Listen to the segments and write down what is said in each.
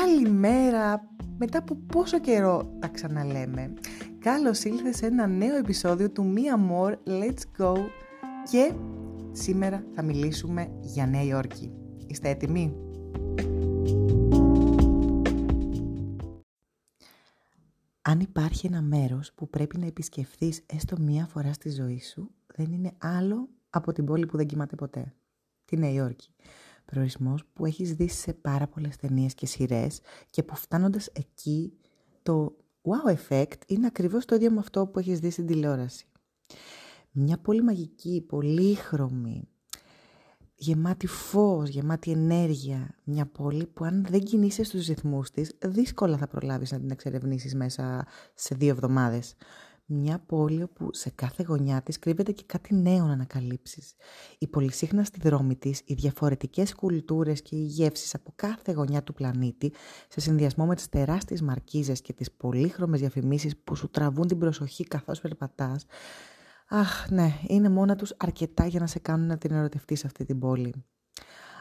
Καλημέρα! Μετά από πόσο καιρό τα ξαναλέμε. Καλώς ήλθες σε ένα νέο επεισόδιο του Mia More Let's Go και σήμερα θα μιλήσουμε για Νέα Υόρκη. Είστε έτοιμοι; Αν υπάρχει ένα μέρος που πρέπει να επισκεφθείς έστω μία φορά στη ζωή σου, δεν είναι άλλο από την πόλη που δεν κοιμάται ποτέ. Τη Νέα Υόρκη προορισμός που έχεις δει σε πάρα πολλές ταινίες και σειρές και που φτάνοντας εκεί το wow effect είναι ακριβώς το ίδιο με αυτό που έχεις δει στην τηλεόραση. Μια πολύ μαγική, πολύχρωμη, γεμάτη φως, γεμάτη ενέργεια. Μια πόλη που αν δεν κινείσαι στους ρυθμούς της, δύσκολα θα προλάβεις να την εξερευνήσεις μέσα σε δύο εβδομάδες. Μια πόλη όπου σε κάθε γωνιά της κρύβεται και κάτι νέο να ανακαλύψεις. Η πολυσύχναστη δρόμη της, οι διαφορετικές κουλτούρες και οι γεύσεις από κάθε γωνιά του πλανήτη, σε συνδυασμό με τις τεράστιες μαρκίζες και τις πολύχρωμες διαφημίσεις που σου τραβούν την προσοχή καθώς περπατάς, αχ ναι, είναι μόνα τους αρκετά για να σε κάνουν να την ερωτευτείς αυτή την πόλη.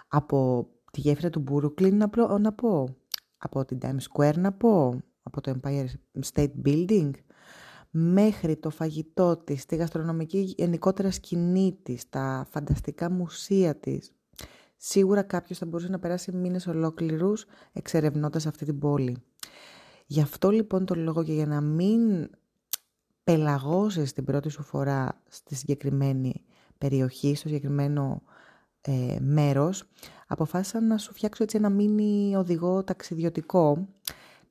Από τη γέφυρα του Μπουρουκλίν να, να πω, από την Times Square να πω, από το Empire State Building, μέχρι το φαγητό της, τη γαστρονομική γενικότερα σκηνή της, τα φανταστικά μουσεία της. Σίγουρα κάποιος θα μπορούσε να περάσει μήνες ολόκληρους εξερευνώντας αυτή την πόλη. Γι' αυτό λοιπόν το λόγο και για να μην πελαγώσεις την πρώτη σου φορά στη συγκεκριμένη περιοχή, στο συγκεκριμένο ε, μέρος, αποφάσισα να σου φτιάξω έτσι ένα μίνι οδηγό ταξιδιωτικό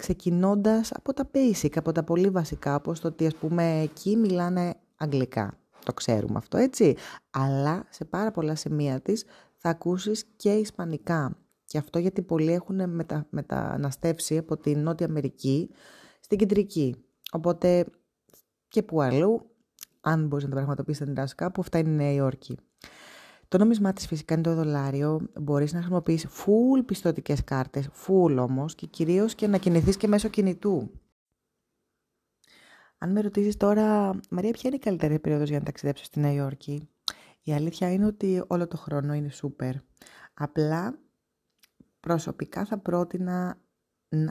ξεκινώντας από τα basic, από τα πολύ βασικά, όπως το ότι ας πούμε εκεί μιλάνε αγγλικά. Το ξέρουμε αυτό, έτσι. Αλλά σε πάρα πολλά σημεία της θα ακούσεις και ισπανικά. Και αυτό γιατί πολλοί έχουν μετα, μεταναστεύσει από την Νότια Αμερική στην Κεντρική. Οπότε και που αλλού, αν μπορείς να το πραγματοποιήσεις την κάπου, αυτά είναι η Νέα Υόρκη. Το νόμισμά της φυσικά είναι το δολάριο. Μπορείς να χρησιμοποιείς full πιστοτικές κάρτες, full όμως και κυρίως και να κινηθείς και μέσω κινητού. Αν με ρωτήσεις τώρα, Μαρία, ποια είναι η καλύτερη περίοδος για να ταξιδέψω στη Νέα Υόρκη; Η αλήθεια είναι ότι όλο το χρόνο είναι super. Απλά προσωπικά θα πρότεινα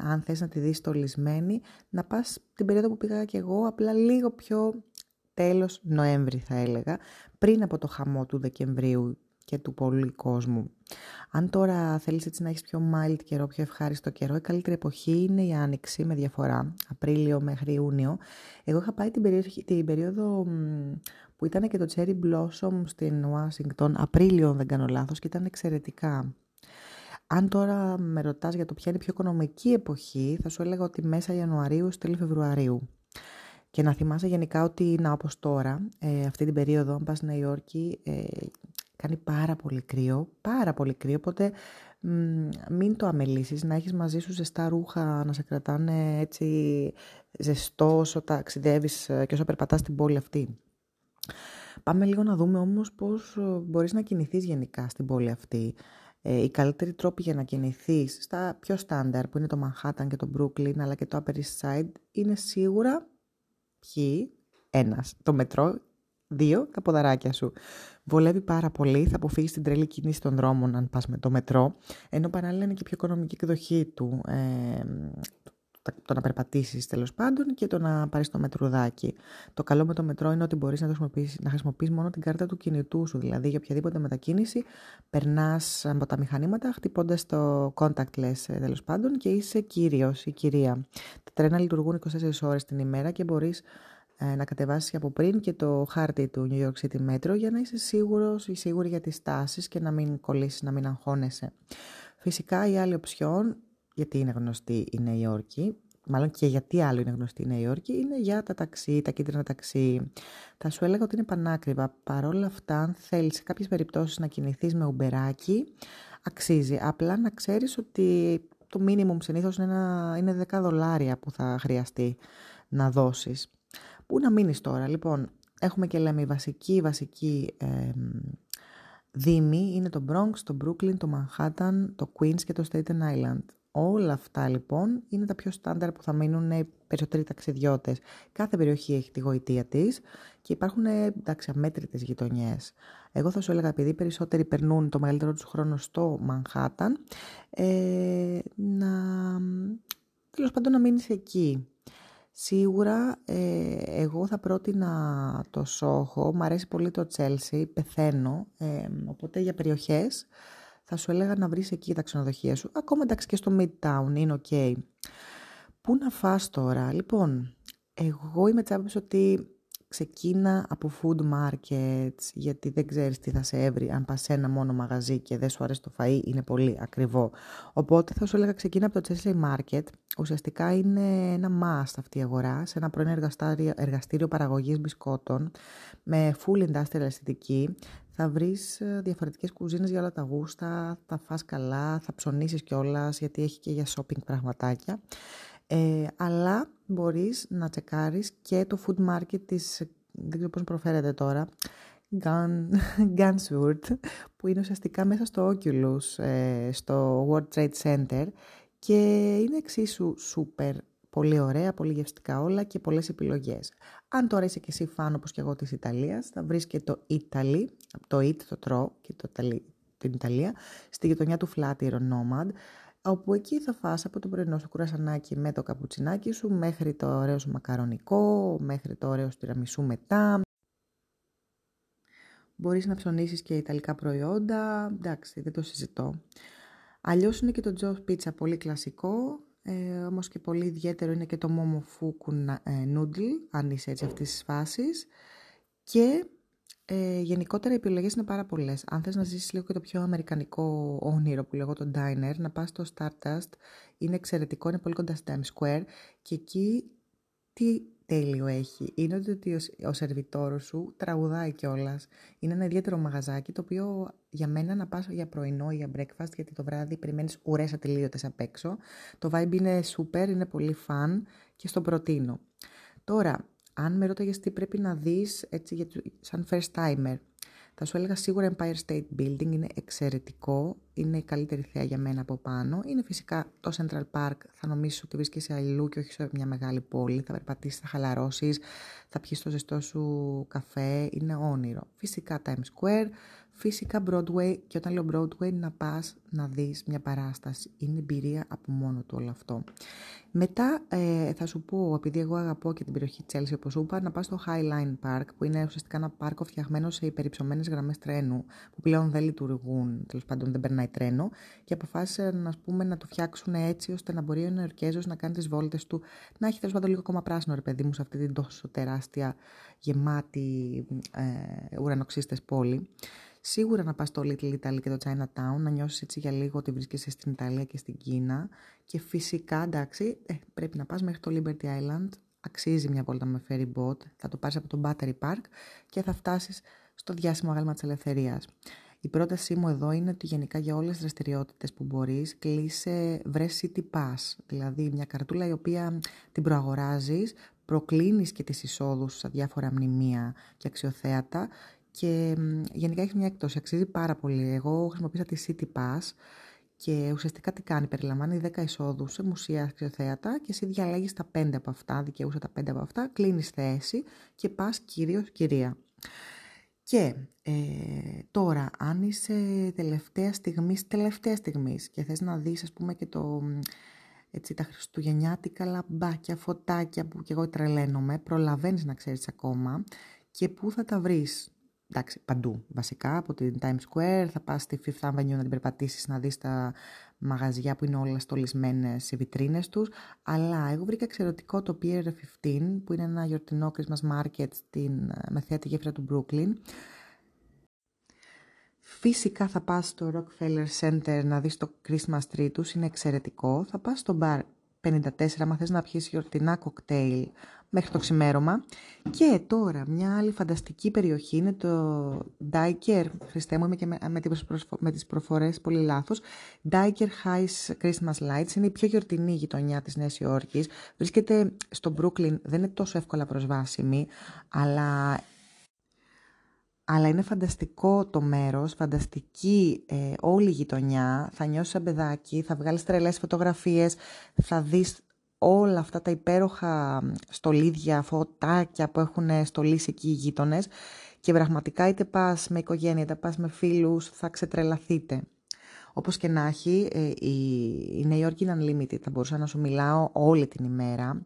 αν θες να τη δεις στολισμένη, να πας την περίοδο που πήγα και εγώ, απλά λίγο πιο τέλος Νοέμβρη θα έλεγα, πριν από το χαμό του Δεκεμβρίου και του πολύ κόσμου. Αν τώρα θέλεις έτσι να έχεις πιο mild καιρό, πιο ευχάριστο καιρό, η καλύτερη εποχή είναι η Άνοιξη με διαφορά, Απρίλιο μέχρι Ιούνιο. Εγώ είχα πάει την περίοδο, την περίοδο που ήταν και το Cherry Blossom στην Ουάσιγκτον, Απρίλιο δεν κάνω λάθος και ήταν εξαιρετικά. Αν τώρα με ρωτάς για το ποια είναι η πιο οικονομική εποχή, θα σου έλεγα ότι μέσα Ιανουαρίου, τέλη Φεβρουαρίου. Και να θυμάσαι γενικά ότι, να όπως τώρα, ε, αυτή την περίοδο, αν πας στη Νέα Υόρκη, ε, κάνει πάρα πολύ κρύο, πάρα πολύ κρύο, οπότε μην το αμελήσεις, να έχεις μαζί σου ζεστά ρούχα, να σε κρατάνε έτσι ζεστός όσο ταξιδεύεις ε, και όσο περπατάς στην πόλη αυτή. Πάμε λίγο να δούμε όμως πώς μπορείς να κινηθείς γενικά στην πόλη αυτή. Ε, οι καλύτεροι τρόποι για να κινηθείς στα πιο στάνταρ που είναι το Manhattan και το Brooklyn αλλά και το Upper East Side είναι σίγουρα Ποιοι, ένας, το μετρό, δύο, τα ποδαράκια σου. Βολεύει πάρα πολύ, θα αποφύγεις την τρελή κίνηση των δρόμων αν πας με το μετρό, ενώ παράλληλα είναι και πιο οικονομική εκδοχή του. Ε, το να περπατήσεις τέλος πάντων και το να πάρεις το μετρουδάκι. Το καλό με το μετρό είναι ότι μπορείς να, να χρησιμοποιήσει μόνο την κάρτα του κινητού σου. Δηλαδή για οποιαδήποτε μετακίνηση περνάς από τα μηχανήματα χτυπώντας το contactless ε, τέλος πάντων και είσαι κύριος ή κυρία. Τα τρένα λειτουργούν 24 ώρες την ημέρα και μπορείς ε, να κατεβάσεις από πριν και το χάρτη του New York City Metro για να είσαι σίγουρος ή σίγουρη για τις τάσεις και να μην κολλήσεις, να μην αγχώνεσαι. Φυσικά η άλλη οψιόν γιατί είναι γνωστή η Νέα Υόρκη, μάλλον και γιατί άλλο είναι γνωστή η Νέα Υόρκη, είναι για τα ταξί, τα κίτρινα ταξί. Θα σου έλεγα ότι είναι πανάκριβα. Παρ' όλα αυτά, αν θέλεις σε κάποιες περιπτώσεις να κινηθείς με ουμπεράκι, αξίζει. Απλά να ξέρεις ότι το minimum συνήθως είναι, είναι 10 δολάρια που θα χρειαστεί να δώσεις. Πού να μείνεις τώρα, λοιπόν. Έχουμε και λέμε η βασική, βασική ε, δήμη είναι το Bronx, το Brooklyn, το Manhattan, το Queens και το Staten Island. Όλα αυτά λοιπόν είναι τα πιο στάνταρ που θα μείνουν περισσότεροι ταξιδιώτες. Κάθε περιοχή έχει τη γοητεία της και υπάρχουν εντάξει, αμέτρητες γειτονιές. Εγώ θα σου έλεγα επειδή περισσότεροι περνούν το μεγαλύτερο τους χρόνο στο Μανχάταν, ε, να, τέλος πάντων να μείνεις εκεί. Σίγουρα ε, εγώ θα πρότεινα το Σόχο, μου αρέσει πολύ το Τσέλσι, πεθαίνω, ε, οπότε για περιοχές θα σου έλεγα να βρεις εκεί τα ξενοδοχεία σου. Ακόμα εντάξει και στο Midtown είναι ok. Πού να φας τώρα; Λοιπόν, εγώ είμαι τσάπης ότι ξεκίνα από food markets, γιατί δεν ξέρεις τι θα σε έβρει αν πας σε ένα μόνο μαγαζί και δεν σου αρέσει το φαΐ, είναι πολύ ακριβό. Οπότε θα σου έλεγα ξεκίνα από το Chesley Market, ουσιαστικά είναι ένα must αυτή η αγορά, σε ένα πρώην εργαστήριο, εργαστήριο παραγωγής μπισκότων, με full industrial αισθητική. Θα βρεις ε, διαφορετικές κουζίνες για όλα τα γούστα, θα φας καλά, θα ψωνίσεις κιόλας γιατί έχει και για shopping πραγματάκια. Ε, αλλά μπορείς να τσεκάρεις και το food market της, δεν ξέρω πώς προφέρεται τώρα, Gun, Gunsworth, που είναι ουσιαστικά μέσα στο Oculus, ε, στο World Trade Center και είναι εξίσου super πολύ ωραία, πολύ γευστικά όλα και πολλές επιλογές. Αν τώρα είσαι και εσύ φαν όπως και εγώ της Ιταλίας, θα βρεις και το Italy, το It, το Tro και το την Ιταλία, στη γειτονιά του Flatiron Nomad, όπου εκεί θα φας από το πρωινό σου κουρασανάκι με το καπουτσινάκι σου μέχρι το ωραίο σου μακαρονικό, μέχρι το ωραίο σου τυραμισού μετά. Μπορείς να ψωνίσεις και ιταλικά προϊόντα, εντάξει δεν το συζητώ. Αλλιώς είναι και το Joe's Pizza πολύ κλασικό, ε, όμως και πολύ ιδιαίτερο είναι και το Momofuku ε, Noodle, αν είσαι έτσι αυτής της φάσης. Και ε, γενικότερα οι επιλογές είναι πάρα πολλές. Αν θες να ζήσεις λίγο και το πιο αμερικανικό όνειρο που λέγω το diner, να πας στο Stardust. Είναι εξαιρετικό, είναι πολύ κοντά στο Times Square. Και εκεί τι τέλειο έχει. Είναι ότι ο, ο σερβιτόρος σου τραγουδάει κιόλας. Είναι ένα ιδιαίτερο μαγαζάκι το οποίο για μένα να πας για πρωινό ή για breakfast, γιατί το βράδυ περιμένεις ουρές ατελείωτες απ' έξω. Το vibe είναι super, είναι πολύ fun και στο προτείνω. Τώρα, αν με ρώταγες τι πρέπει να δεις έτσι, σαν first timer, θα σου έλεγα σίγουρα Empire State Building είναι εξαιρετικό, είναι η καλύτερη θέα για μένα από πάνω. Είναι φυσικά το Central Park, θα νομίσεις ότι βρίσκεσαι αλλού και όχι σε μια μεγάλη πόλη. Θα περπατήσεις, θα χαλαρώσεις, θα πιεις το ζεστό σου καφέ, είναι όνειρο. Φυσικά Times Square, Φυσικά Broadway και όταν λέω Broadway να πας να δεις μια παράσταση. Είναι εμπειρία από μόνο του όλο αυτό. Μετά ε, θα σου πω, επειδή εγώ αγαπώ και την περιοχή Chelsea όπως σου είπα, να πας στο Highline Park που είναι ουσιαστικά ένα πάρκο φτιαγμένο σε υπερυψωμένες γραμμές τρένου που πλέον δεν λειτουργούν, τέλος πάντων δεν περνάει τρένο και αποφάσισαν να, πούμε, να το φτιάξουν έτσι ώστε να μπορεί ο Νεορκέζος να κάνει τις βόλτες του, να έχει τέλος πάντων λίγο ακόμα πράσινο ρε παιδί μου σε αυτή την τόσο τεράστια γεμάτη ε, ουρανοξύστες πόλη. Σίγουρα να πας στο Little Italy και το Chinatown, να νιώσεις έτσι για λίγο ότι βρίσκεσαι στην Ιταλία και στην Κίνα. Και φυσικά εντάξει ε, πρέπει να πας μέχρι το Liberty Island, αξίζει μια βόλτα με ferry boat, θα το πάρεις από το Battery Park και θα φτάσεις στο διάσημο αγάλμα της ελευθερίας. Η πρότασή μου εδώ είναι ότι γενικά για όλες τις δραστηριότητες που μπορείς κλείσε βρες City Pass, δηλαδή μια καρτούλα η οποία την προαγοράζεις, προκλίνεις και τις εισόδους σε διάφορα μνημεία και αξιοθέατα και γενικά έχεις μια έκπτωση, αξίζει πάρα πολύ. Εγώ χρησιμοποίησα τη City Pass και ουσιαστικά τι κάνει, περιλαμβάνει 10 εισόδους σε μουσεία, αξιοθέατα και εσύ διαλέγεις τα 5 από αυτά, δικαιούσα τα 5 από αυτά, κλείνεις θέση και πας κυρίως κυρία. Και ε, τώρα, αν είσαι τελευταία στιγμής, τελευταίας στιγμής και θες να δεις, ας πούμε, και το, έτσι, τα χριστουγεννιάτικα λαμπάκια, φωτάκια που και εγώ τρελαίνομαι, προλαβαίνεις να ξέρεις ακόμα και πού θα τα βρεις εντάξει, παντού βασικά, από την Times Square, θα πας στη Fifth Avenue να την περπατήσεις, να δεις τα μαγαζιά που είναι όλα στολισμένες σε βιτρίνες τους, αλλά εγώ βρήκα εξαιρετικό το Pier 15, που είναι ένα γιορτινό Christmas market στην μεθέα τη γέφυρα του Brooklyn. Φυσικά θα πας στο Rockefeller Center να δεις το Christmas tree τους, είναι εξαιρετικό. Θα πας στο bar 54, αν θες να πιεις γιορτινά κοκτέιλ μέχρι το ξημέρωμα. Και τώρα μια άλλη φανταστική περιοχή είναι το Diker, Χριστέ μου είμαι και με, με, τις, με τις προφορές πολύ λάθος, Diker Heights Christmas Lights, είναι η πιο γιορτινή γειτονιά της Νέας Υόρκης, βρίσκεται στο Brooklyn, δεν είναι τόσο εύκολα προσβάσιμη, αλλά αλλά είναι φανταστικό το μέρος, φανταστική ε, όλη η γειτονιά, θα νιώσεις σαν παιδάκι, θα βγάλεις τρελές φωτογραφίες, θα δεις όλα αυτά τα υπέροχα στολίδια, φωτάκια που έχουν στολίσει εκεί οι γείτονες και πραγματικά είτε πας με οικογένεια, είτε πας με φίλους, θα ξετρελαθείτε. Όπως και να έχει, ε, η Νέα Υόρκη είναι unlimited, θα μπορούσα να σου μιλάω όλη την ημέρα,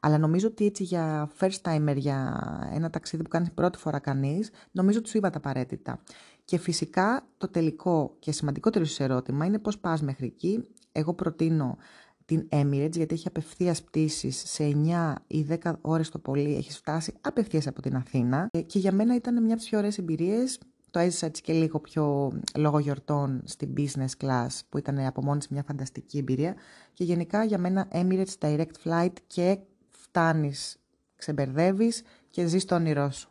αλλά νομίζω ότι έτσι για first timer, για ένα ταξίδι που κάνει πρώτη φορά κανείς, νομίζω ότι σου είπα τα απαραίτητα. Και φυσικά το τελικό και σημαντικότερο σου ερώτημα είναι πώς πας μέχρι εκεί. Εγώ προτείνω την Emirates γιατί έχει απευθείας πτήσεις σε 9 ή 10 ώρες το πολύ. Έχεις φτάσει απευθείας από την Αθήνα. Ε, και για μένα ήταν μια από τις πιο ωραίες εμπειρίες το έζησα έτσι και λίγο πιο λόγω γιορτών στην business class που ήταν από μόνη μια φανταστική εμπειρία και γενικά για μένα Emirates Direct Flight και φτάνεις, ξεμπερδεύεις και ζεις το όνειρό σου.